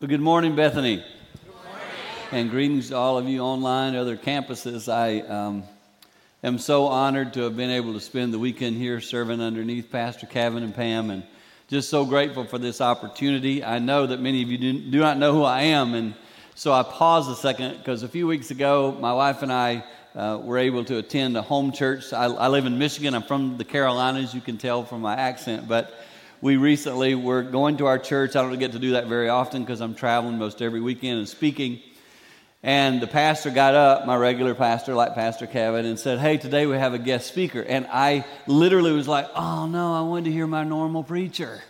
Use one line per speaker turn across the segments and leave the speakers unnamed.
Well, good morning, Bethany. Good morning. And greetings to all of you online, other campuses. I um, am so honored to have been able to spend the weekend here serving underneath Pastor Kevin and Pam, and just so grateful for this opportunity. I know that many of you do, do not know who I am, and so I paused a second because a few weeks ago, my wife and I uh, were able to attend a home church. I, I live in Michigan. I'm from the Carolinas, you can tell from my accent, but we recently were going to our church. I don't get to do that very often because I'm traveling most every weekend and speaking. And the pastor got up, my regular pastor, like Pastor Kevin, and said, Hey, today we have a guest speaker. And I literally was like, Oh no, I wanted to hear my normal preacher.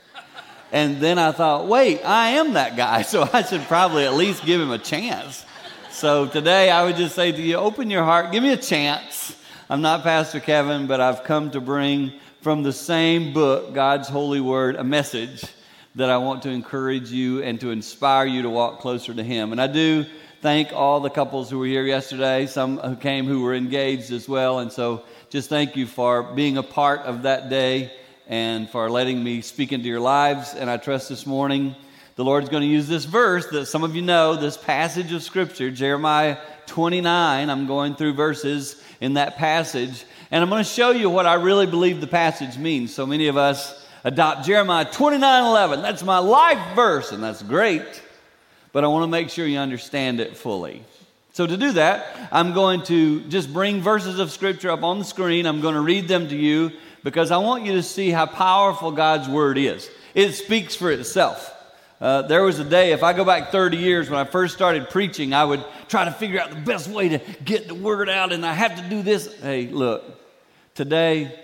And then I thought, Wait, I am that guy, so I should probably at least give him a chance. So today I would just say to you, Open your heart, give me a chance. I'm not Pastor Kevin, but I've come to bring from the same book, God's holy word, a message that I want to encourage you and to inspire you to walk closer to Him. And I do thank all the couples who were here yesterday, some who came who were engaged as well. And so just thank you for being a part of that day and for letting me speak into your lives. And I trust this morning the Lord's going to use this verse that some of you know, this passage of Scripture, Jeremiah 29. I'm going through verses in that passage. And I'm going to show you what I really believe the passage means. So many of us adopt Jeremiah 29 11. That's my life verse, and that's great. But I want to make sure you understand it fully. So, to do that, I'm going to just bring verses of Scripture up on the screen. I'm going to read them to you because I want you to see how powerful God's Word is. It speaks for itself. Uh, there was a day, if I go back 30 years when I first started preaching, I would try to figure out the best way to get the word out, and I have to do this. Hey, look, today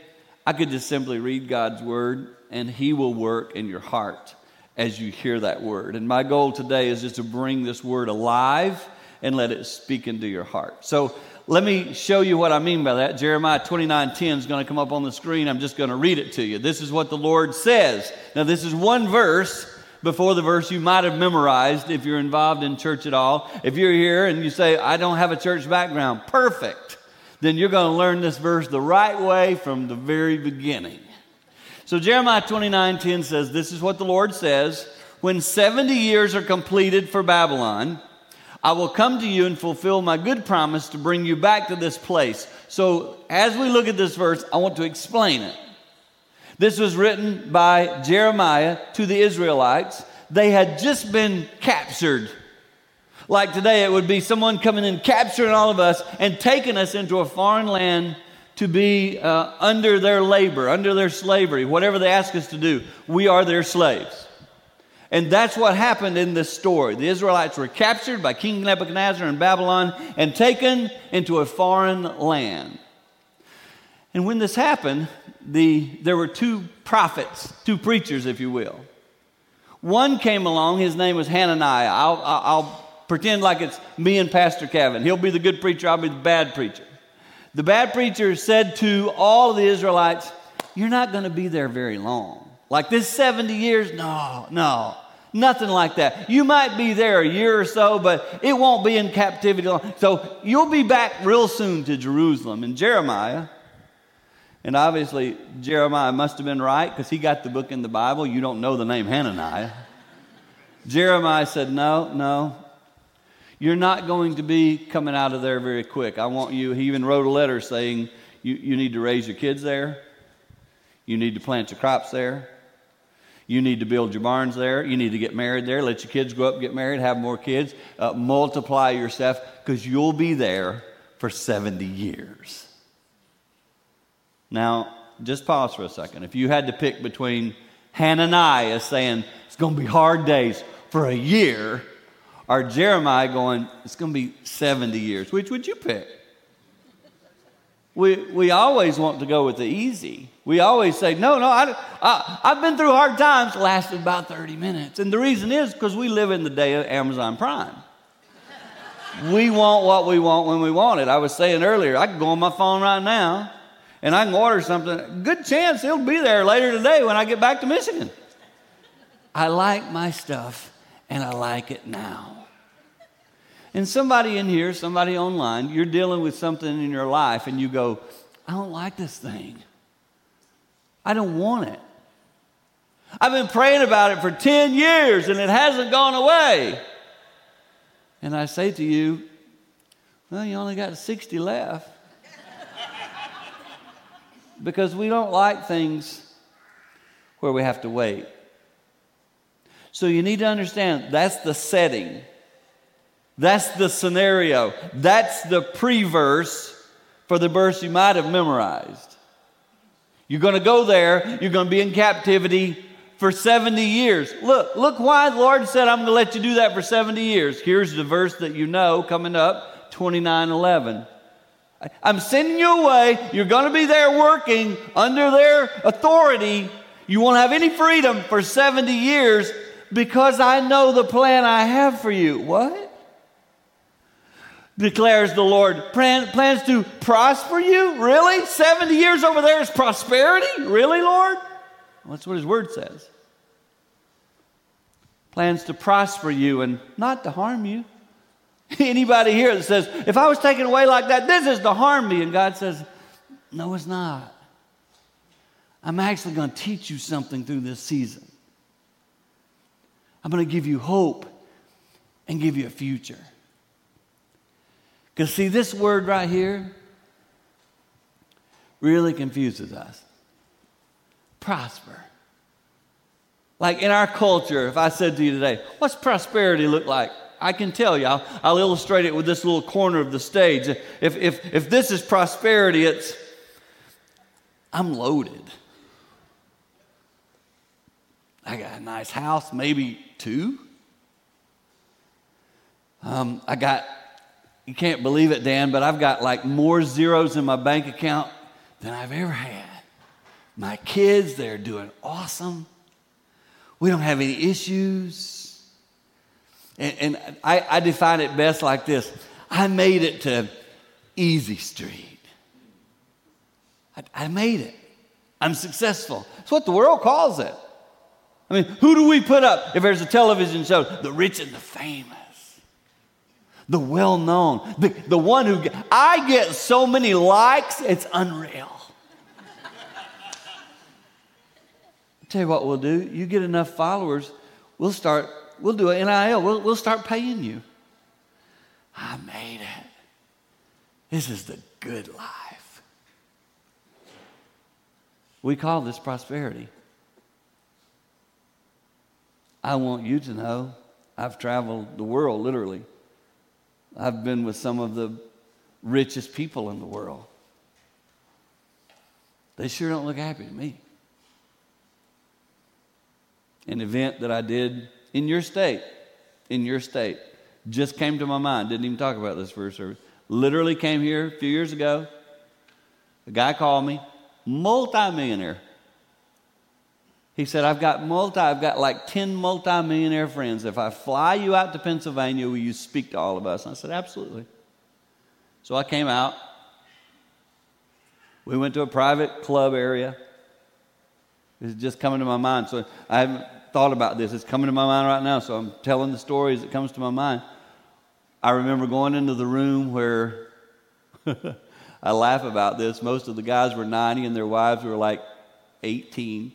I could just simply read God's word, and He will work in your heart as you hear that word. And my goal today is just to bring this word alive and let it speak into your heart. So let me show you what I mean by that. Jeremiah 29 10 is going to come up on the screen. I'm just going to read it to you. This is what the Lord says. Now, this is one verse before the verse you might have memorized if you're involved in church at all. If you're here and you say, I don't have a church background, perfect. Then you're going to learn this verse the right way from the very beginning. So Jeremiah 29 10 says, This is what the Lord says When 70 years are completed for Babylon, I will come to you and fulfill my good promise to bring you back to this place. So, as we look at this verse, I want to explain it. This was written by Jeremiah to the Israelites. They had just been captured. Like today, it would be someone coming in, capturing all of us, and taking us into a foreign land to be uh, under their labor, under their slavery, whatever they ask us to do. We are their slaves. And that's what happened in this story. The Israelites were captured by King Nebuchadnezzar in Babylon and taken into a foreign land. And when this happened, the, there were two prophets, two preachers, if you will. One came along, his name was Hananiah. I'll, I'll pretend like it's me and Pastor Kevin. He'll be the good preacher, I'll be the bad preacher. The bad preacher said to all of the Israelites, You're not going to be there very long. Like this 70 years? No, no, nothing like that. You might be there a year or so, but it won't be in captivity long. So you'll be back real soon to Jerusalem. And Jeremiah, and obviously, Jeremiah must have been right because he got the book in the Bible. You don't know the name Hananiah. Jeremiah said, No, no. You're not going to be coming out of there very quick. I want you. He even wrote a letter saying, You, you need to raise your kids there. You need to plant your crops there. You need to build your barns there. You need to get married there. Let your kids grow up, get married, have more kids. Uh, multiply yourself because you'll be there for 70 years. Now, just pause for a second. If you had to pick between Hananiah saying it's going to be hard days for a year, or Jeremiah going, it's going to be 70 years, which would you pick? We, we always want to go with the easy. We always say, no, no, I, I, I've been through hard times, lasted about 30 minutes. And the reason is because we live in the day of Amazon Prime. we want what we want when we want it. I was saying earlier, I can go on my phone right now and I can order something, good chance it'll be there later today when I get back to Michigan. I like my stuff and I like it now. And somebody in here, somebody online, you're dealing with something in your life and you go, I don't like this thing. I don't want it. I've been praying about it for 10 years and it hasn't gone away. And I say to you, well, you only got 60 left. because we don't like things where we have to wait. So you need to understand that's the setting. That's the scenario. That's the pre verse for the verse you might have memorized. You're going to go there, you're going to be in captivity for 70 years. Look, look why the Lord said, I'm going to let you do that for 70 years. Here's the verse that you know coming up 29 11. I'm sending you away. You're going to be there working under their authority. You won't have any freedom for 70 years because I know the plan I have for you. What? Declares the Lord. Plan, plans to prosper you? Really? 70 years over there is prosperity? Really, Lord? That's what His Word says. Plans to prosper you and not to harm you. Anybody here that says, if I was taken away like that, this is to harm me. And God says, no, it's not. I'm actually going to teach you something through this season. I'm going to give you hope and give you a future. Because, see, this word right here really confuses us prosper. Like in our culture, if I said to you today, what's prosperity look like? I can tell you. I'll, I'll, illustrate it with this little corner of the stage. If, if, if this is prosperity, it's I'm loaded. I got a nice house, maybe two. Um, I got, you can't believe it, Dan, but I've got like more zeros in my bank account than I've ever had. My kids, they're doing awesome. We don't have any issues. And, and I, I define it best like this I made it to Easy Street. I, I made it. I'm successful. That's what the world calls it. I mean, who do we put up if there's a television show? The rich and the famous, the well known, the, the one who, I get so many likes, it's unreal. tell you what we'll do. You get enough followers, we'll start, we'll do an NIL, we'll, we'll start paying you. I made it. This is the good life. We call this prosperity. I want you to know I've traveled the world, literally. I've been with some of the richest people in the world. They sure don't look happy to me. An event that I did in your state, in your state, just came to my mind. Didn't even talk about this for first service. Literally came here a few years ago. A guy called me, multimillionaire. He said, I've got multi, I've got like 10 multimillionaire friends. If I fly you out to Pennsylvania, will you speak to all of us? And I said, absolutely. So I came out. We went to a private club area. It's just coming to my mind. So I haven't thought about this. It's coming to my mind right now. So I'm telling the stories it comes to my mind. I remember going into the room where I laugh about this. Most of the guys were 90 and their wives were like 18.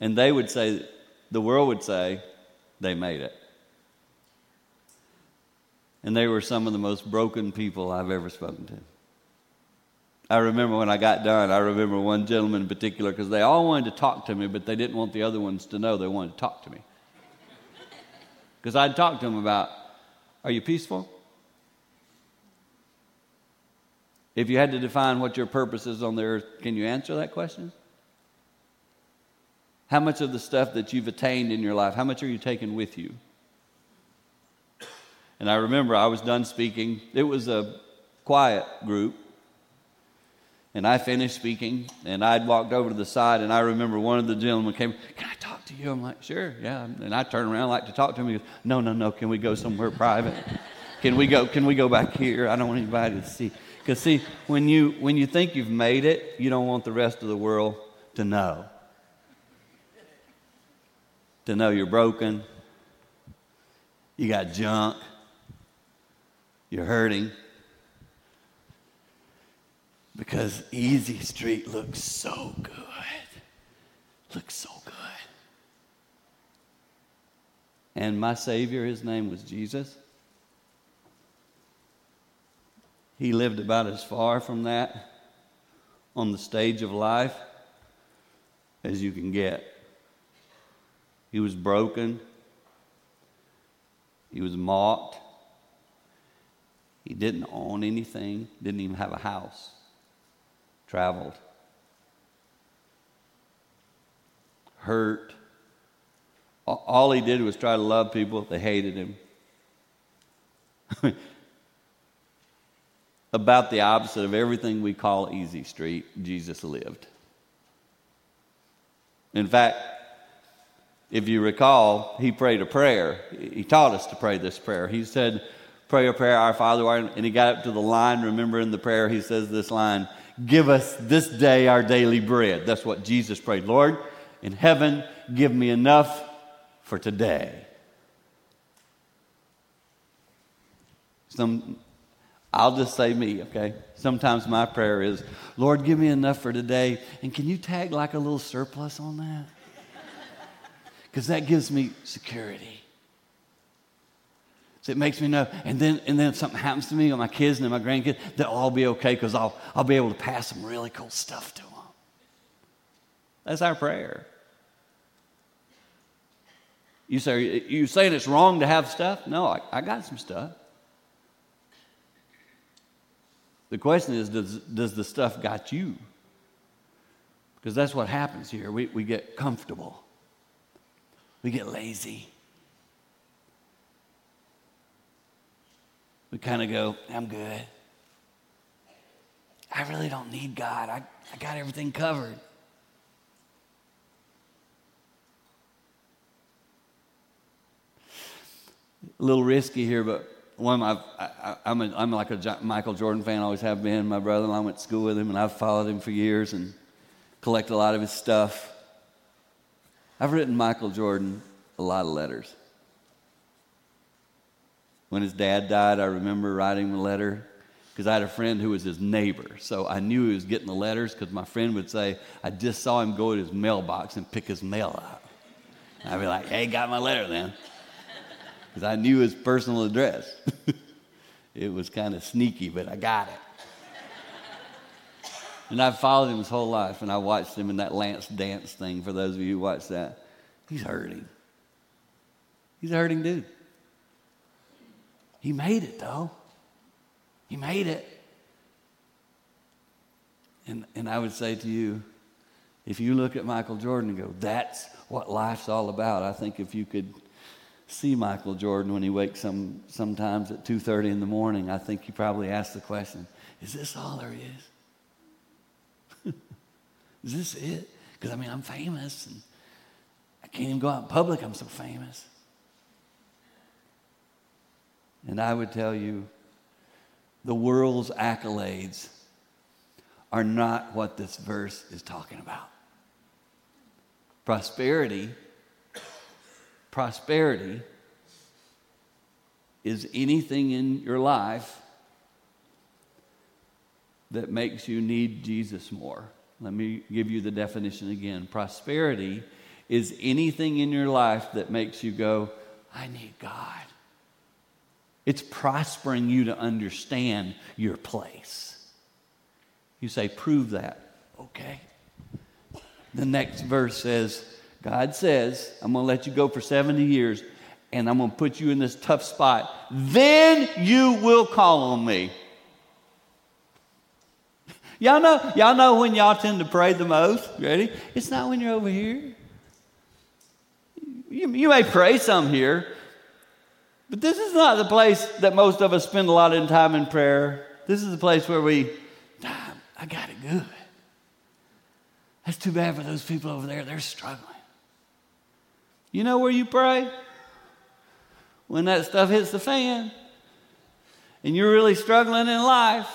And they would say, the world would say, they made it. And they were some of the most broken people I've ever spoken to. I remember when I got done, I remember one gentleman in particular, because they all wanted to talk to me, but they didn't want the other ones to know they wanted to talk to me. Because I'd talk to them about, are you peaceful? If you had to define what your purpose is on the earth, can you answer that question? How much of the stuff that you've attained in your life, how much are you taking with you? And I remember I was done speaking. It was a quiet group. And I finished speaking, and I'd walked over to the side, and I remember one of the gentlemen came, Can I talk to you? I'm like, Sure, yeah. And I turn around, like to talk to him. He goes, No, no, no. Can we go somewhere private? Can we go, can we go back here? I don't want anybody to see. Because, see, when you, when you think you've made it, you don't want the rest of the world to know to know you're broken, you got junk, you're hurting, because Easy Street looks so good. Looks so good. And my Savior, his name was Jesus. He lived about as far from that on the stage of life as you can get. He was broken. He was mocked. He didn't own anything, didn't even have a house. Traveled. Hurt. All he did was try to love people. They hated him. About the opposite of everything we call easy street, Jesus lived. In fact, if you recall, he prayed a prayer. He taught us to pray this prayer. He said, Pray a prayer, Our Father, and he got up to the line. Remember in the prayer, he says this line Give us this day our daily bread. That's what Jesus prayed. Lord, in heaven, give me enough for today. Some, I'll just say me, okay? Sometimes my prayer is, Lord, give me enough for today. And can you tag like a little surplus on that? Because that gives me security. So it makes me know. And then, and then if something happens to me or my kids and my grandkids, they'll all be okay because I'll, I'll be able to pass some really cool stuff to them. That's our prayer. You say, you saying it's wrong to have stuff? No, I, I got some stuff. The question is, does, does the stuff got you? Because that's what happens here. We, we get comfortable. We get lazy. We kind of go, I'm good. I really don't need God. I, I got everything covered. A little risky here, but one I've, I, am a, I'm like a Michael Jordan fan, always have been. My brother and I went to school with him, and I've followed him for years and collected a lot of his stuff. I've written Michael Jordan a lot of letters. When his dad died, I remember writing him a letter because I had a friend who was his neighbor. So I knew he was getting the letters because my friend would say, I just saw him go to his mailbox and pick his mail out. And I'd be like, hey, got my letter then. Because I knew his personal address. it was kind of sneaky, but I got it. And I've followed him his whole life, and I watched him in that Last Dance thing. For those of you who watched that, he's hurting. He's a hurting dude. He made it, though. He made it. And, and I would say to you, if you look at Michael Jordan and go, that's what life's all about, I think if you could see Michael Jordan when he wakes some, sometimes at 2.30 in the morning, I think you probably ask the question, is this all there is? Is this it? Because, I mean, I'm famous, and I can't even go out in public. I'm so famous. And I would tell you, the world's accolades are not what this verse is talking about. Prosperity, prosperity is anything in your life that makes you need Jesus more. Let me give you the definition again. Prosperity is anything in your life that makes you go, I need God. It's prospering you to understand your place. You say, prove that. Okay. The next verse says, God says, I'm going to let you go for 70 years and I'm going to put you in this tough spot. Then you will call on me. Y'all know, y'all know when y'all tend to pray the most? Ready? It's not when you're over here. You, you may pray some here, but this is not the place that most of us spend a lot of time in prayer. This is the place where we, I got it good. That's too bad for those people over there. They're struggling. You know where you pray? When that stuff hits the fan and you're really struggling in life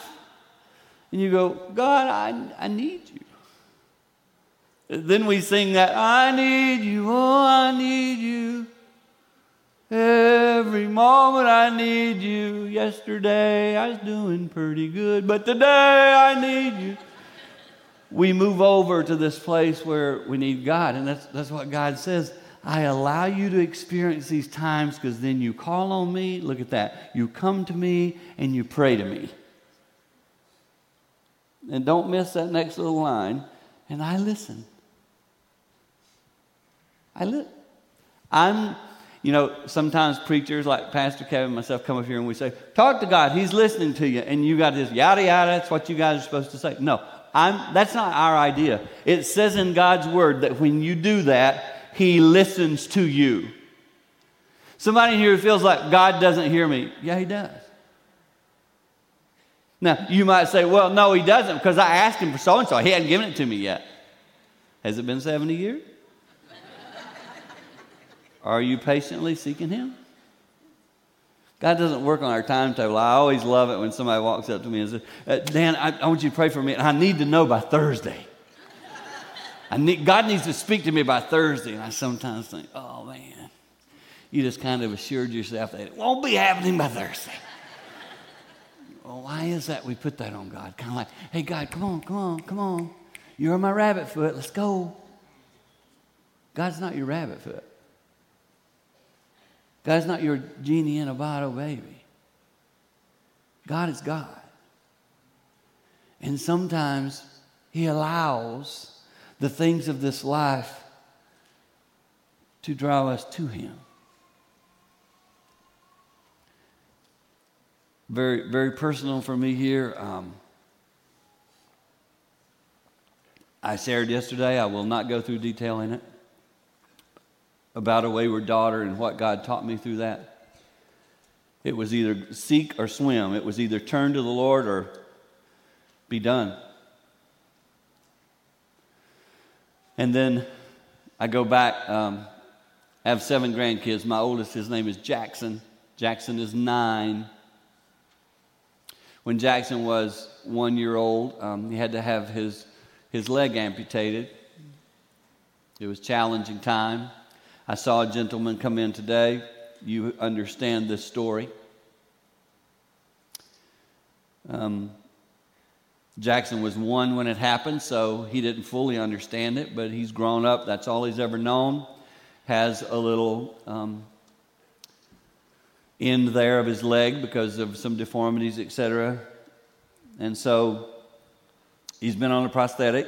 and you go, God, I, I need you. Then we sing that, I need you, oh, I need you Every moment I need you. Yesterday I was doing pretty good, but today I need you. We move over to this place where we need God, and that's, that's what God says. I allow you to experience these times because then you call on me. Look at that. You come to me and you pray to me. And don't miss that next little line. And I listen. I li- I'm you know, sometimes preachers like Pastor Kevin and myself come up here and we say, Talk to God, He's listening to you. And you got this yada yada, that's what you guys are supposed to say. No, I'm, that's not our idea. It says in God's Word that when you do that, He listens to you. Somebody here feels like God doesn't hear me. Yeah, He does. Now, you might say, Well, no, He doesn't because I asked Him for so and so. He hadn't given it to me yet. Has it been 70 years? Are you patiently seeking Him? God doesn't work on our timetable. I always love it when somebody walks up to me and says, uh, Dan, I, I, want you to pray for me, and I need to know by Thursday. I need, God needs to speak to me by Thursday. And I sometimes think, oh, man, you just kind of assured yourself that it won't be happening by Thursday. Well, why is that we put that on God? Kind of like, hey, God, come on, come on, come on. You're my rabbit foot. Let's go. God's not your rabbit foot. God's not your genie in a bottle baby. God is God. And sometimes He allows the things of this life to draw us to Him. Very, very personal for me here. Um, I shared yesterday, I will not go through detail in it about a wayward daughter and what God taught me through that. It was either seek or swim, it was either turn to the Lord or be done. And then I go back. Um, I have seven grandkids. My oldest, his name is Jackson. Jackson is nine. When Jackson was one year old, um, he had to have his, his leg amputated. It was challenging time. I saw a gentleman come in today. You understand this story. Um, Jackson was one when it happened, so he didn't fully understand it, but he's grown up. That's all he's ever known. Has a little um, end there of his leg because of some deformities, etc. And so he's been on a prosthetic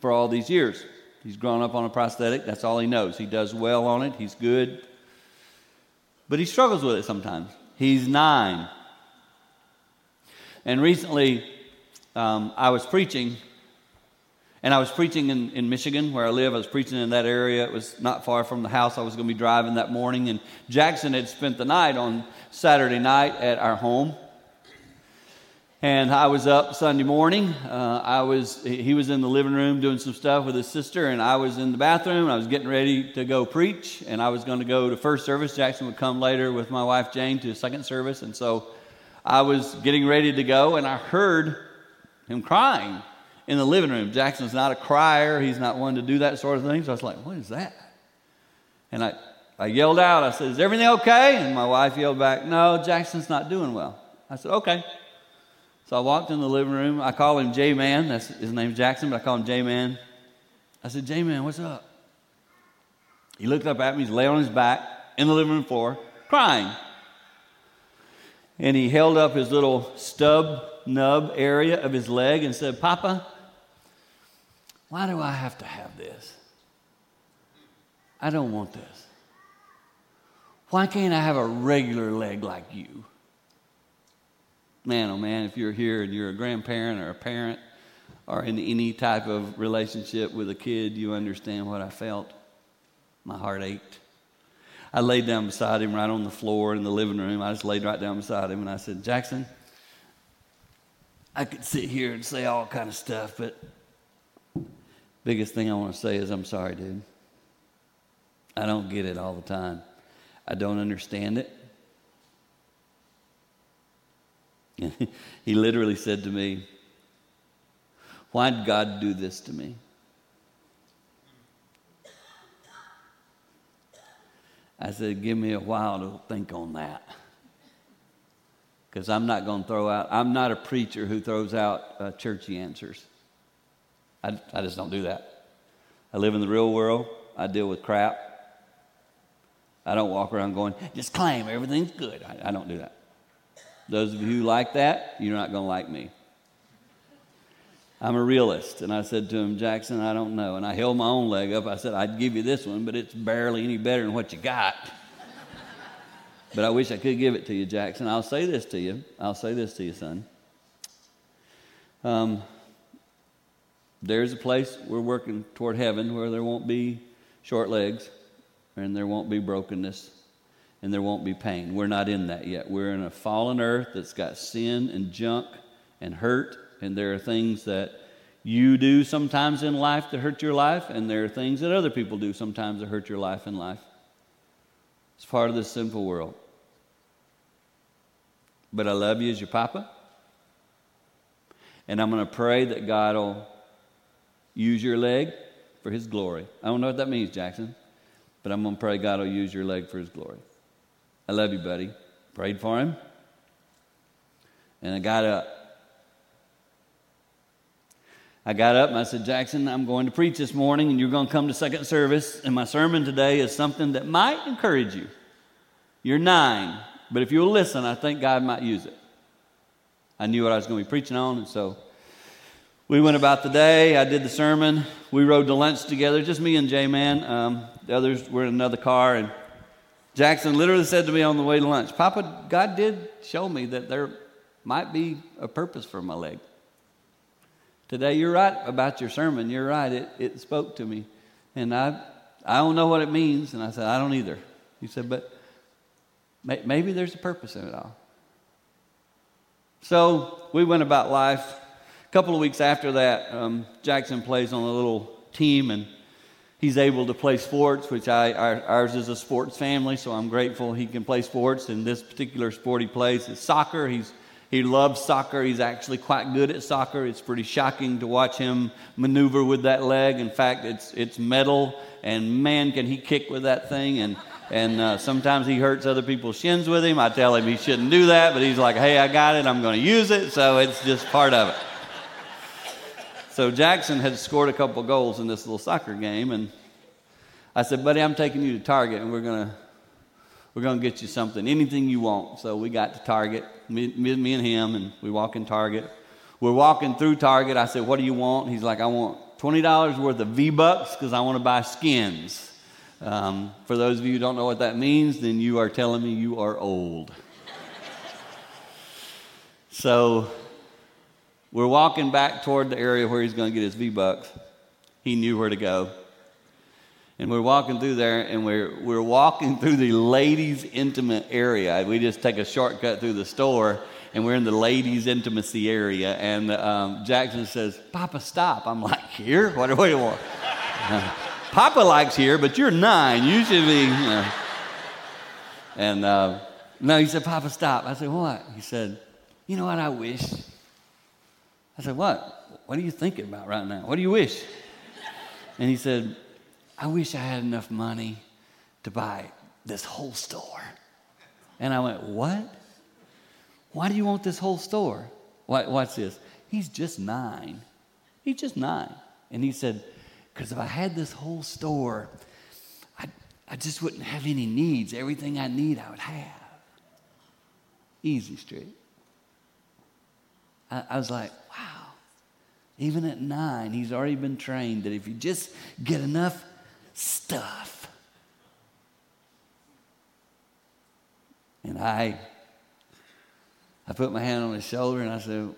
for all these years. He's grown up on a prosthetic. That's all he knows. He does well on it. He's good. But he struggles with it sometimes. He's nine. And recently, um, I was preaching, and I was preaching in, in Michigan, where I live. I was preaching in that area. It was not far from the house I was going to be driving that morning. And Jackson had spent the night on Saturday night at our home. And I was up Sunday morning. Uh, I was he was in the living room doing some stuff with his sister, and I was in the bathroom. I was getting ready to go preach, and I was going to go to first service. Jackson would come later with my wife Jane to second service, and so I was getting ready to go, and I heard him crying in the living room. Jackson's not a crier; he's not one to do that sort of thing. So I was like, "What is that?" And I I yelled out. I said, "Is everything okay?" And my wife yelled back, "No, Jackson's not doing well." I said, "Okay." So I walked in the living room. I call him J Man. That's his name's Jackson, but I call him J Man. I said, J Man, what's up? He looked up at me. He's laying on his back in the living room floor, crying. And he held up his little stub nub area of his leg and said, Papa, why do I have to have this? I don't want this. Why can't I have a regular leg like you? man, oh man, if you're here and you're a grandparent or a parent or in any type of relationship with a kid, you understand what I felt. My heart ached. I laid down beside him right on the floor in the living room. I just laid right down beside him and I said, Jackson, I could sit here and say all kind of stuff, but biggest thing I want to say is I'm sorry, dude. I don't get it all the time. I don't understand it. he literally said to me, Why did God do this to me? I said, Give me a while to think on that. Because I'm not going to throw out, I'm not a preacher who throws out uh, churchy answers. I, I just don't do that. I live in the real world, I deal with crap. I don't walk around going, just claim everything's good. I, I don't do that. Those of you who like that, you're not going to like me. I'm a realist. And I said to him, Jackson, I don't know. And I held my own leg up. I said, I'd give you this one, but it's barely any better than what you got. but I wish I could give it to you, Jackson. I'll say this to you. I'll say this to you, son. Um, there's a place we're working toward heaven where there won't be short legs and there won't be brokenness and there won't be pain. We're not in that yet. We're in a fallen earth that's got sin and junk and hurt, and there are things that you do sometimes in life that hurt your life, and there are things that other people do sometimes that hurt your life in life. It's part of this sinful world. But I love you as your papa. And I'm going to pray that God will use your leg for his glory. I don't know what that means, Jackson, but I'm going to pray God will use your leg for his glory. I love you, buddy. Prayed for him. And I got up. I got up and I said, Jackson, I'm going to preach this morning and you're going to come to second service. And my sermon today is something that might encourage you. You're nine, but if you'll listen, I think God might use it. I knew what I was going to be preaching on, and so we went about the day. I did the sermon. We rode to lunch together, just me and J Man. Um, the others were in another car, and Jackson literally said to me on the way to lunch, Papa, God did show me that there might be a purpose for my leg. Today, you're right about your sermon. You're right. It, it spoke to me. And I, I don't know what it means. And I said, I don't either. He said, but may, maybe there's a purpose in it all. So we went about life. Couple of weeks after that, um, Jackson plays on a little team, and he's able to play sports, which I, our, ours is a sports family, so I'm grateful he can play sports. And this particular sport he plays is soccer. He's, he loves soccer. He's actually quite good at soccer. It's pretty shocking to watch him maneuver with that leg. In fact, it's, it's metal, and man, can he kick with that thing. And, and uh, sometimes he hurts other people's shins with him. I tell him he shouldn't do that, but he's like, hey, I got it. I'm going to use it. So it's just part of it. So Jackson had scored a couple goals in this little soccer game, and I said, "Buddy, I'm taking you to Target, and we're gonna we're gonna get you something, anything you want." So we got to Target, me, me and him, and we walk in Target. We're walking through Target. I said, "What do you want?" He's like, "I want twenty dollars worth of V Bucks because I want to buy skins." Um, for those of you who don't know what that means, then you are telling me you are old. so we're walking back toward the area where he's going to get his V Bucks. He knew where to go. And we're walking through there, and we're, we're walking through the ladies' intimate area. We just take a shortcut through the store, and we're in the ladies' intimacy area. And um, Jackson says, Papa, stop. I'm like, Here? What do you want? Papa likes here, but you're nine. You should be. You know. And uh, no, he said, Papa, stop. I said, What? He said, You know what I wish? I said, What? What are you thinking about right now? What do you wish? And he said, I wish I had enough money to buy this whole store. And I went, What? Why do you want this whole store? Watch this. He's just nine. He's just nine. And he said, Because if I had this whole store, I, I just wouldn't have any needs. Everything I need, I would have. Easy street. I, I was like, wow. Even at nine, he's already been trained that if you just get enough stuff. And I, I put my hand on his shoulder and I said,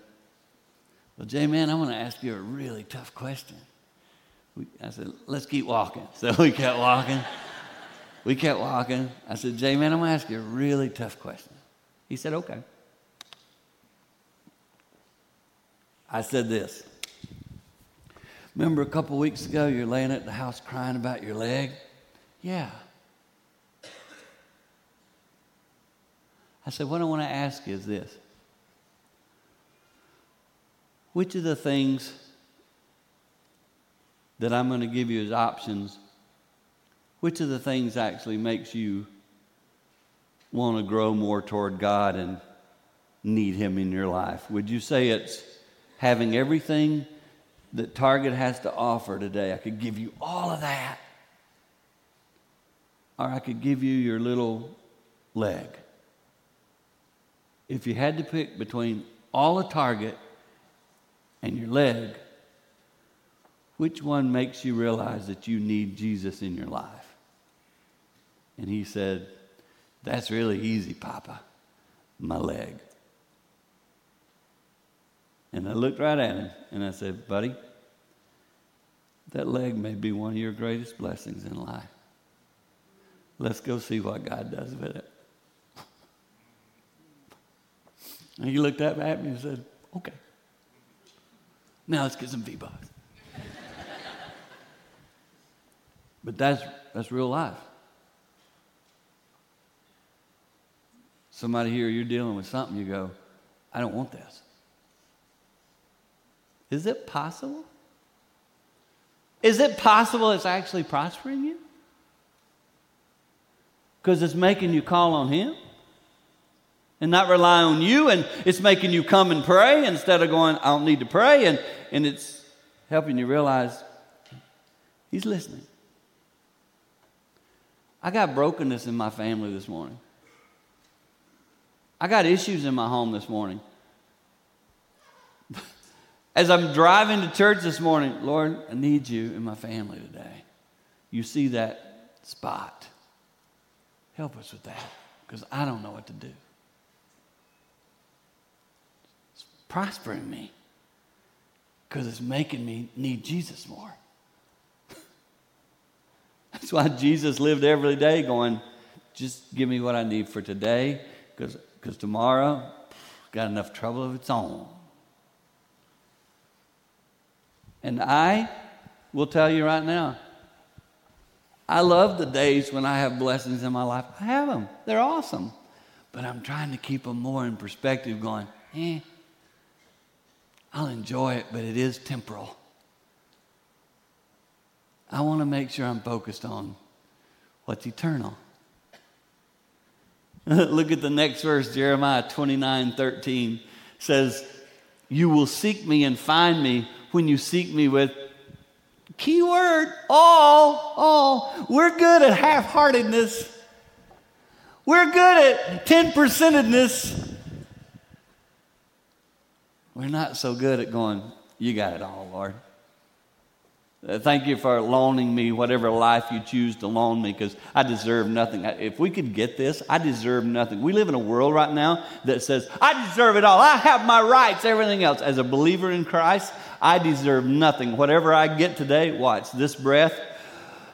Well, Jay, man, I want to ask you a really tough question. We, I said, Let's keep walking. So we kept walking. we kept walking. I said, Jay, man, I'm going to ask you a really tough question. He said, Okay. I said this Remember a couple weeks ago, you're laying at the house crying about your leg? Yeah. I said, What I want to ask is this Which of the things that I'm going to give you as options, which of the things actually makes you want to grow more toward God and need Him in your life? Would you say it's having everything that Target has to offer today? I could give you all of that. Or I could give you your little leg. If you had to pick between all of Target and your leg, which one makes you realize that you need Jesus in your life? And he said, That's really easy, Papa. My leg. And I looked right at him and I said, Buddy, that leg may be one of your greatest blessings in life. Let's go see what God does with it. And he looked up at me and said, Okay. Now let's get some V bucks. but that's, that's real life. Somebody here, you're dealing with something, you go, I don't want this. Is it possible? Is it possible it's actually prospering you? Because it's making you call on Him and not rely on you, and it's making you come and pray instead of going, I don't need to pray, and, and it's helping you realize He's listening. I got brokenness in my family this morning. I got issues in my home this morning. As I'm driving to church this morning, Lord, I need you in my family today. You see that spot. Help us with that because I don't know what to do. It's prospering me because it's making me need Jesus more. That's why Jesus lived every day going, just give me what I need for today because because tomorrow got enough trouble of its own. And I will tell you right now, I love the days when I have blessings in my life. I have them, they're awesome. But I'm trying to keep them more in perspective, going, eh, I'll enjoy it, but it is temporal. I want to make sure I'm focused on what's eternal. Look at the next verse, Jeremiah 29 13 says, You will seek me and find me when you seek me with keyword all, all. We're good at half heartedness. We're good at 10 percentedness. We're not so good at going, You got it all, Lord. Uh, thank you for loaning me whatever life you choose to loan me because I deserve nothing. If we could get this, I deserve nothing. We live in a world right now that says, I deserve it all. I have my rights, everything else. As a believer in Christ, I deserve nothing. Whatever I get today, watch this breath,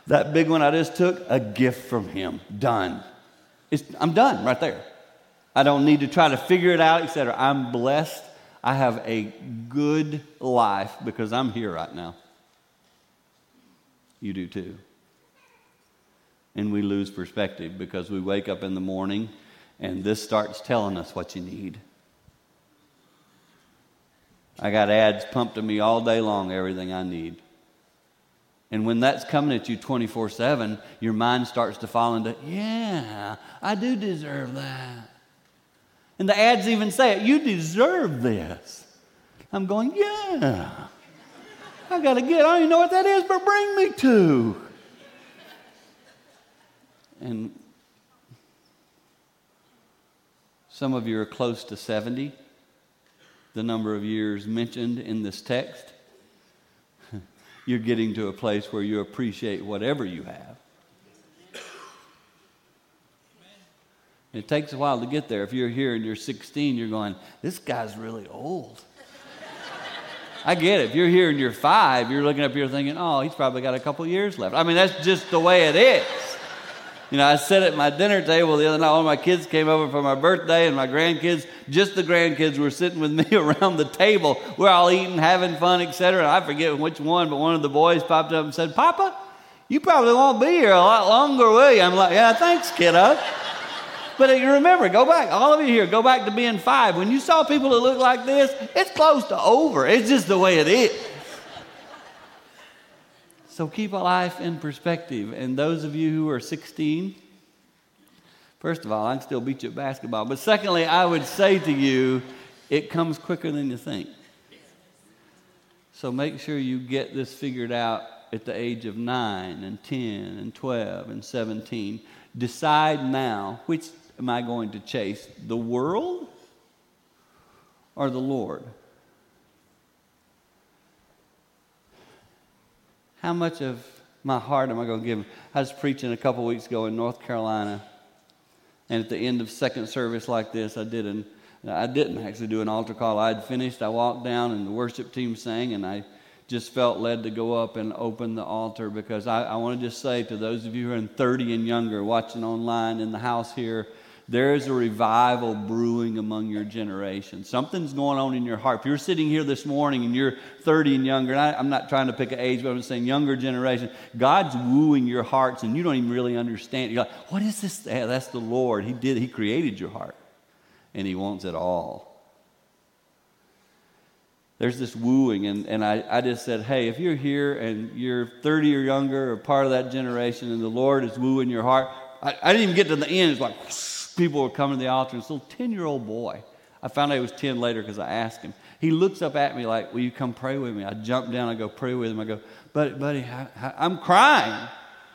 that big one I just took, a gift from Him. Done. It's, I'm done right there. I don't need to try to figure it out, etc. I'm blessed. I have a good life because I'm here right now you do too. And we lose perspective because we wake up in the morning and this starts telling us what you need. I got ads pumped to me all day long, everything I need. And when that's coming at you 24 7, your mind starts to fall into, yeah, I do deserve that. And the ads even say it, you deserve this. I'm going, yeah. I got to get, I don't even know what that is, but bring me to. And some of you are close to 70, the number of years mentioned in this text. You're getting to a place where you appreciate whatever you have. It takes a while to get there. If you're here and you're 16, you're going, this guy's really old. I get it. If you're here and you're five, you're looking up here thinking, oh, he's probably got a couple years left. I mean, that's just the way it is. You know, I sat at my dinner table the other night. All my kids came over for my birthday, and my grandkids, just the grandkids, were sitting with me around the table. We're all eating, having fun, etc. I forget which one, but one of the boys popped up and said, Papa, you probably won't be here a lot longer, will you? I'm like, yeah, thanks, kiddo. But remember, go back, all of you here, go back to being five. When you saw people that look like this, it's close to over. It's just the way it is. So keep a life in perspective. And those of you who are 16, First of all, I can still beat you at basketball. But secondly, I would say to you, it comes quicker than you think. So make sure you get this figured out at the age of 9 and 10 and 12 and 17. Decide now which am I going to chase, the world or the Lord? How much of my heart am I going to give? I was preaching a couple weeks ago in North Carolina, and at the end of second service like this, I did an I didn't actually do an altar call. I had finished. I walked down, and the worship team sang, and I just felt led to go up and open the altar because I, I want to just say to those of you who are in 30 and younger watching online in the house here, there is a revival brewing among your generation. Something's going on in your heart. If you're sitting here this morning and you're 30 and younger, and I, am not trying to pick an age, but I'm just saying younger generation, God's wooing your hearts and you don't even really understand. You're like, what is this? Yeah, that's the Lord. He did, He created your heart and He wants it all. There's this wooing, and, and I, I just said, hey, if you're here and you're 30 or younger or part of that generation and the Lord is wooing your heart, I, I didn't even get to the end. It's like, people were coming to the altar, and this little 10 year old boy, I found out he was 10 later because I asked him. He looks up at me like, Will you come pray with me? I jump down, I go pray with him. I go, Buddy, buddy, I, I'm crying.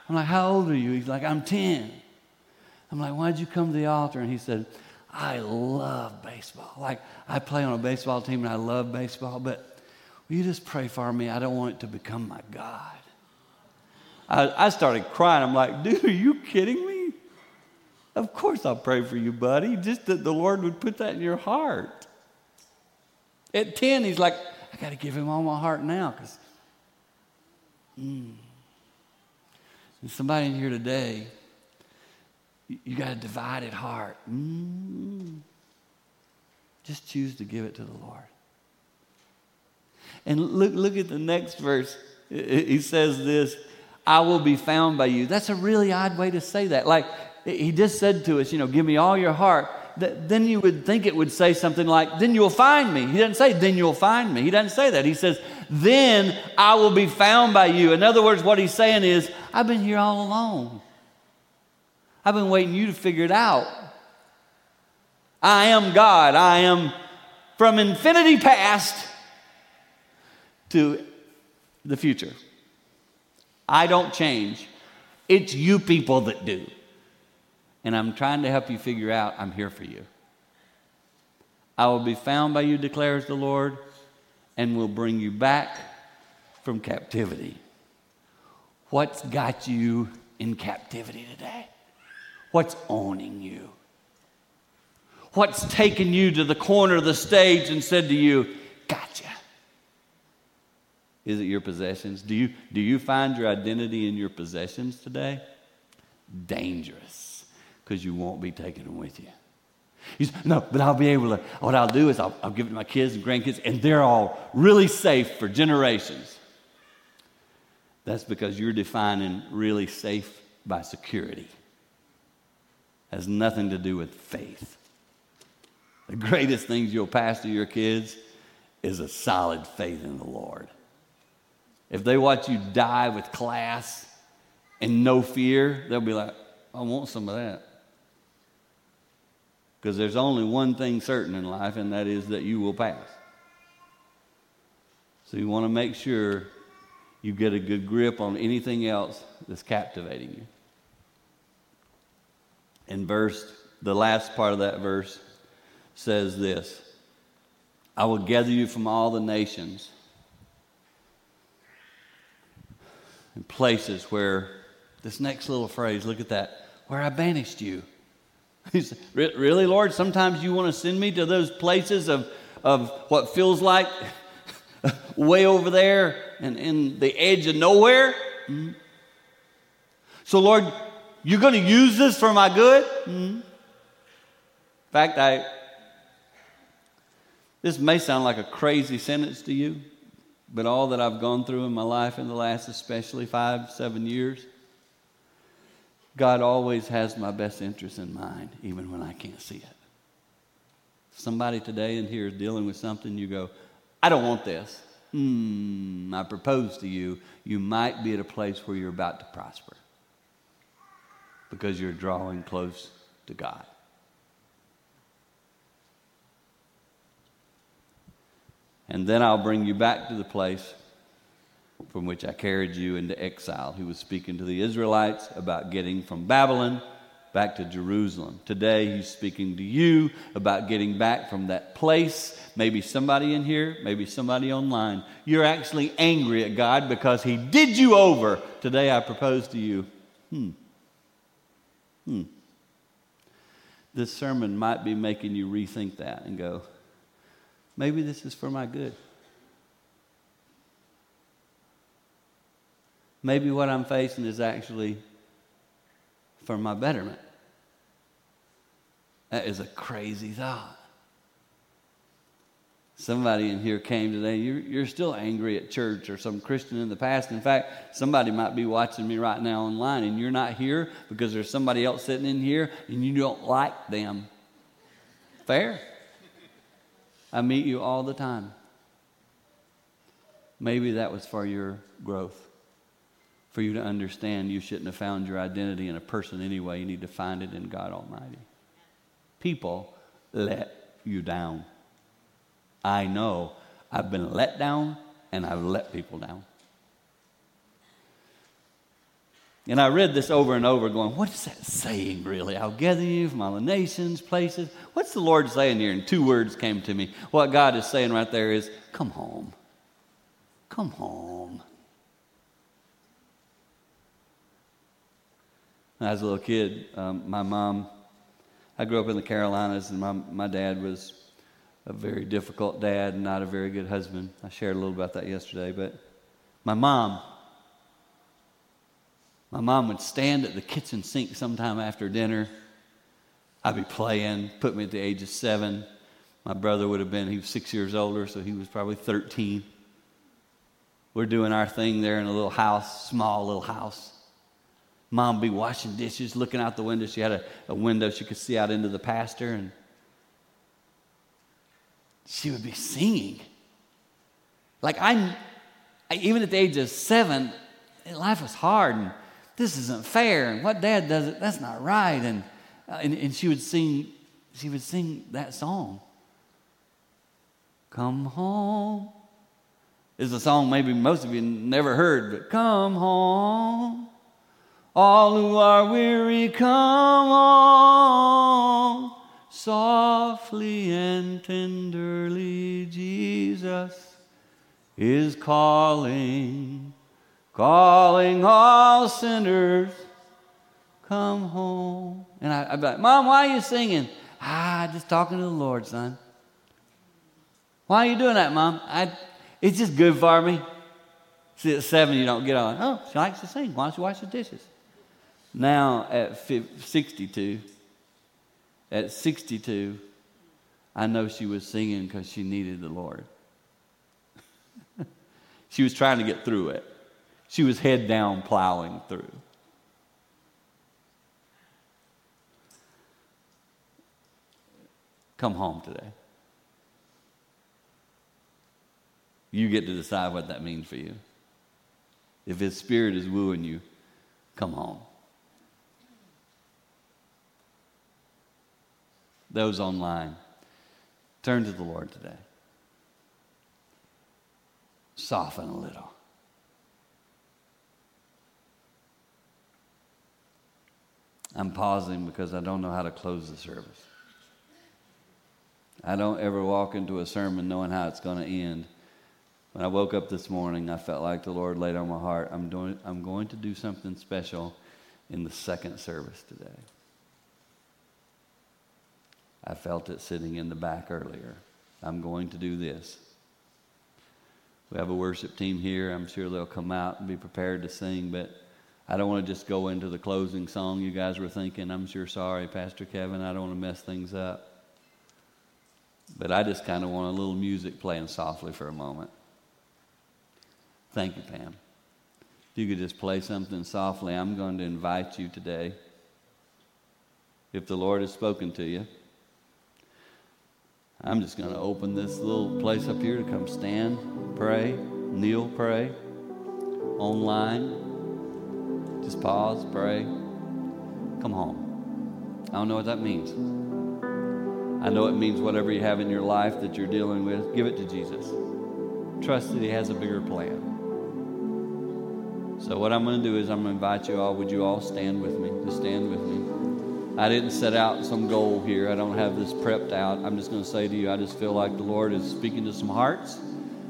I'm like, How old are you? He's like, I'm 10. I'm like, Why'd you come to the altar? And he said, I love baseball. Like, I play on a baseball team and I love baseball, but will you just pray for me? I don't want it to become my God. I, I started crying. I'm like, dude, are you kidding me? Of course I'll pray for you, buddy. Just that the Lord would put that in your heart. At 10, he's like, I got to give him all my heart now because. Mm. And somebody in here today, you got a divided heart. Mm. Just choose to give it to the Lord. And look, look at the next verse. He says this I will be found by you. That's a really odd way to say that. Like, he just said to us, you know, give me all your heart. Then you would think it would say something like, then you'll find me. He doesn't say, then you'll find me. He doesn't say that. He says, then I will be found by you. In other words, what he's saying is, I've been here all along. I've been waiting you to figure it out. I am God. I am from infinity past to the future. I don't change. It's you people that do and I'm trying to help you figure out I'm here for you. I will be found by you, declares the Lord, and will bring you back from captivity. What's got you in captivity today? What's owning you? What's taken you to the corner of the stage and said to you, Gotcha? Is it your possessions? Do you, do you find your identity in your possessions today? Dangerous because you won't be taking them with you. He's, no, but I'll be able to, what I'll do is I'll, I'll give it to my kids and grandkids, and they're all really safe for generations. That's because you're defining really safe by security. It Has nothing to do with faith. The greatest things you'll pass to your kids is a solid faith in the Lord. If they watch you die with class and no fear, they'll be like, I want some of that. Because there's only one thing certain in life, and that is that you will pass. So you want to make sure you get a good grip on anything else that's captivating you. In verse, the last part of that verse says this I will gather you from all the nations and places where, this next little phrase, look at that, where I banished you. He said, Really, Lord? Sometimes you want to send me to those places of, of what feels like way over there and in the edge of nowhere? Mm-hmm. So, Lord, you're going to use this for my good? Mm-hmm. In fact, I this may sound like a crazy sentence to you, but all that I've gone through in my life in the last especially five, seven years, God always has my best interest in mind, even when I can't see it. Somebody today in here is dealing with something, you go, I don't want this. Hmm, I propose to you, you might be at a place where you're about to prosper because you're drawing close to God. And then I'll bring you back to the place from which I carried you into exile. He was speaking to the Israelites about getting from Babylon back to Jerusalem. Today, he's speaking to you about getting back from that place. Maybe somebody in here, maybe somebody online. You're actually angry at God because he did you over. Today, I propose to you hmm, hmm. This sermon might be making you rethink that and go, maybe this is for my good. Maybe what I'm facing is actually for my betterment. That is a crazy thought. Somebody in here came today, you're, you're still angry at church or some Christian in the past. In fact, somebody might be watching me right now online and you're not here because there's somebody else sitting in here and you don't like them. Fair? I meet you all the time. Maybe that was for your growth for you to understand you shouldn't have found your identity in a person anyway. You need to find it in God Almighty. People let you down. I know I've been let down and I've let people down. And I read this over and over, going, What is that saying really? I'll gather you from all the nations, places. What's the Lord saying here? And two words came to me. What God is saying right there is, Come home. Come home. As a little kid, um, my mom, I grew up in the Carolinas, and my, my dad was a very difficult dad and not a very good husband. I shared a little about that yesterday, but my mom, my mom would stand at the kitchen sink sometime after dinner. I'd be playing, put me at the age of seven. My brother would have been, he was six years older, so he was probably 13. We're doing our thing there in a little house, small little house. Mom be washing dishes, looking out the window. She had a, a window she could see out into the pasture, and she would be singing. Like I, I even at the age of seven, life was hard, and this isn't fair. And what dad does it, that's not right. And, uh, and, and she would sing, she would sing that song. Come home. Is a song maybe most of you never heard, but come home. All who are weary, come on. Softly and tenderly, Jesus is calling, calling all sinners, come home. And I, would be like, Mom, why are you singing? Ah, just talking to the Lord, son. Why are you doing that, Mom? I, it's just good for me. See, at seven, you don't get on. Oh, she likes to sing. Why don't you wash the dishes? Now at 62, at 62, I know she was singing because she needed the Lord. she was trying to get through it. She was head down plowing through. Come home today. You get to decide what that means for you. If His Spirit is wooing you, come home. Those online, turn to the Lord today. Soften a little. I'm pausing because I don't know how to close the service. I don't ever walk into a sermon knowing how it's going to end. When I woke up this morning, I felt like the Lord laid on my heart, I'm, doing, I'm going to do something special in the second service today. I felt it sitting in the back earlier. I'm going to do this. We have a worship team here. I'm sure they'll come out and be prepared to sing, but I don't want to just go into the closing song you guys were thinking. I'm sure sorry, Pastor Kevin. I don't want to mess things up. But I just kind of want a little music playing softly for a moment. Thank you, Pam. If you could just play something softly, I'm going to invite you today. If the Lord has spoken to you, I'm just going to open this little place up here to come stand, pray, kneel, pray. Online, just pause, pray. Come home. I don't know what that means. I know it means whatever you have in your life that you're dealing with, give it to Jesus. Trust that He has a bigger plan. So, what I'm going to do is I'm going to invite you all. Would you all stand with me? Just stand with me. I didn't set out some goal here. I don't have this prepped out. I'm just going to say to you, I just feel like the Lord is speaking to some hearts.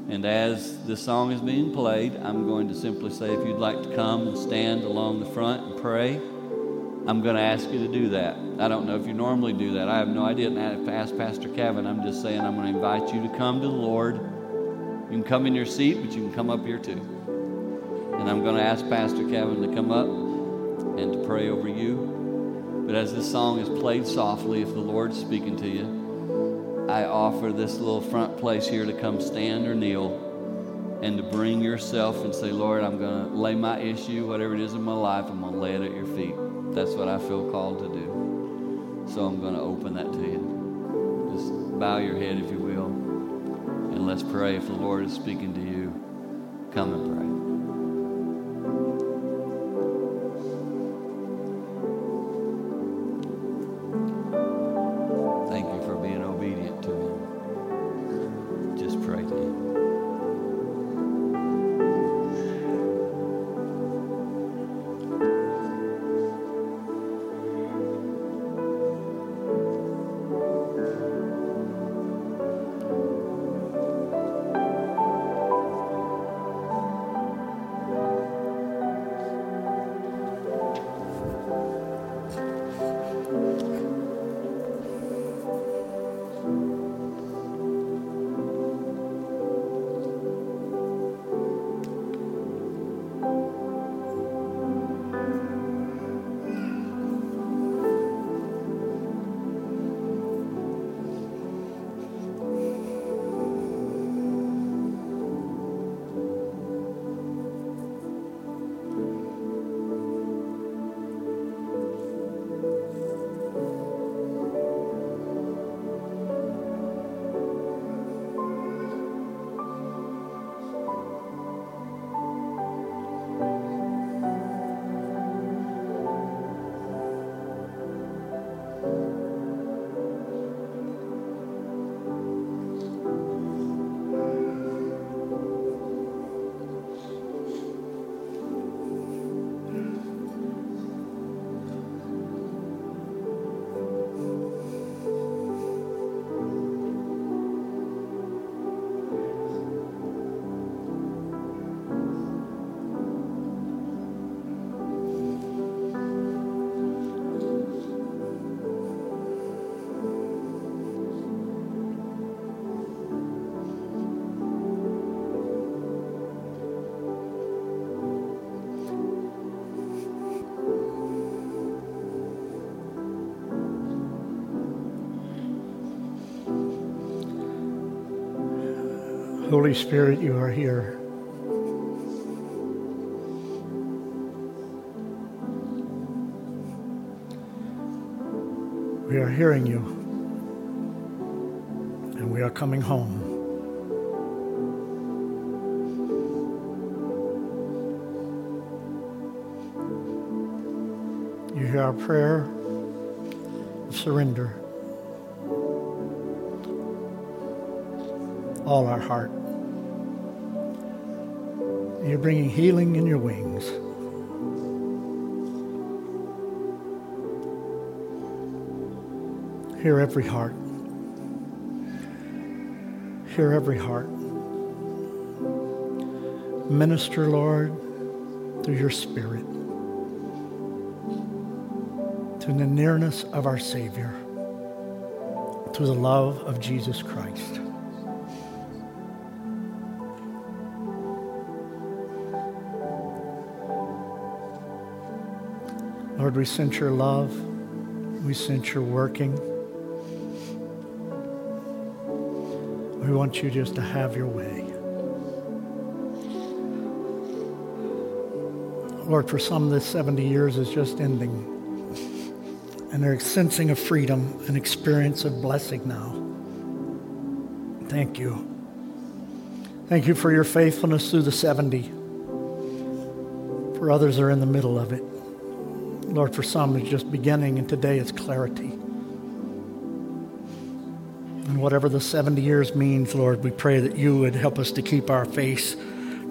And as this song is being played, I'm going to simply say, if you'd like to come and stand along the front and pray, I'm going to ask you to do that. I don't know if you normally do that. I have no idea. And ask Pastor Kevin. I'm just saying I'm going to invite you to come to the Lord. You can come in your seat, but you can come up here too. And I'm going to ask Pastor Kevin to come up and to pray over you. But as this song is played softly, if the Lord's speaking to you, I offer this little front place here to come stand or kneel and to bring yourself and say, Lord, I'm going to lay my issue, whatever it is in my life, I'm going to lay it at your feet. That's what I feel called to do. So I'm going to open that to you. Just bow your head, if you will, and let's pray. If the Lord is speaking to you, come and pray.
Holy Spirit, you are here. We are hearing you, and we are coming home. You hear our prayer of surrender, all our heart. You're bringing healing in your wings. Hear every heart. Hear every heart. Minister, Lord, through your Spirit to the nearness of our Savior, to the love of Jesus Christ. Lord, we sense your love. We sense your working. We want you just to have your way. Lord, for some, this 70 years is just ending. And they're sensing a freedom, an experience of blessing now. Thank you. Thank you for your faithfulness through the 70. For others are in the middle of it. Lord, for some it's just beginning, and today it's clarity. And whatever the 70 years means, Lord, we pray that you would help us to keep our face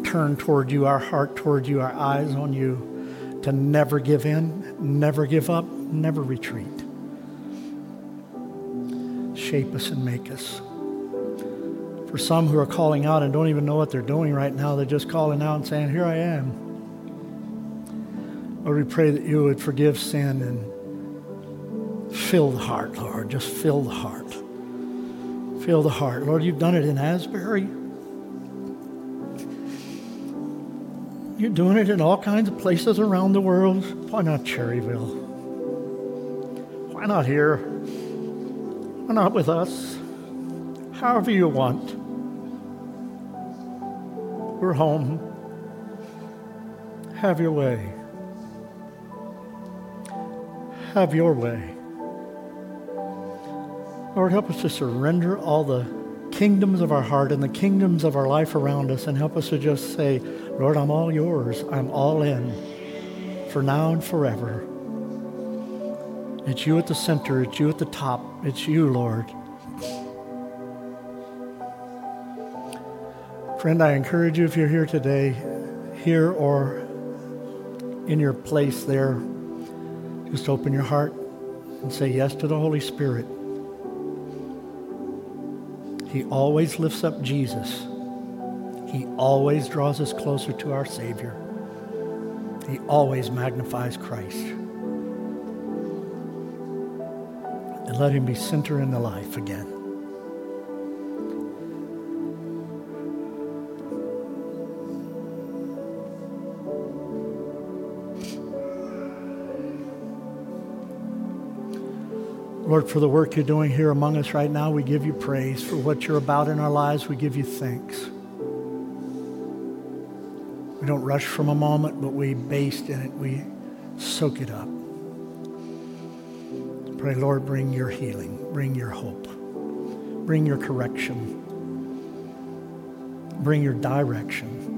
turned toward you, our heart toward you, our eyes on you, to never give in, never give up, never retreat. Shape us and make us. For some who are calling out and don't even know what they're doing right now, they're just calling out and saying, Here I am. Lord, we pray that you would forgive sin and fill the heart, Lord. Just fill the heart. Fill the heart. Lord, you've done it in Asbury. You're doing it in all kinds of places around the world. Why not Cherryville? Why not here? Why not with us? However you want. We're home. Have your way. Have your way. Lord, help us to surrender all the kingdoms of our heart and the kingdoms of our life around us and help us to just say, Lord, I'm all yours. I'm all in for now and forever. It's you at the center. It's you at the top. It's you, Lord. Friend, I encourage you if you're here today, here or in your place there, just open your heart and say yes to the Holy Spirit. He always lifts up Jesus. He always draws us closer to our Savior. He always magnifies Christ. And let him be center in the life again. Lord, for the work you're doing here among us right now, we give you praise. For what you're about in our lives, we give you thanks. We don't rush from a moment, but we baste in it. We soak it up. Pray, Lord, bring your healing, bring your hope, bring your correction, bring your direction.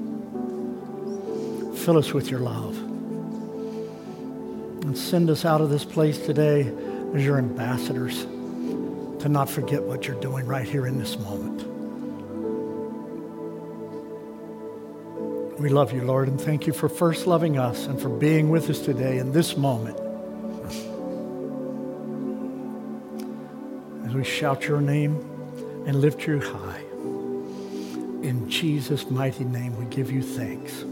Fill us with your love. And send us out of this place today as your ambassadors to not forget what you're doing right here in this moment. We love you, Lord, and thank you for first loving us and for being with us today in this moment. As we shout your name and lift you high. In Jesus' mighty name, we give you thanks.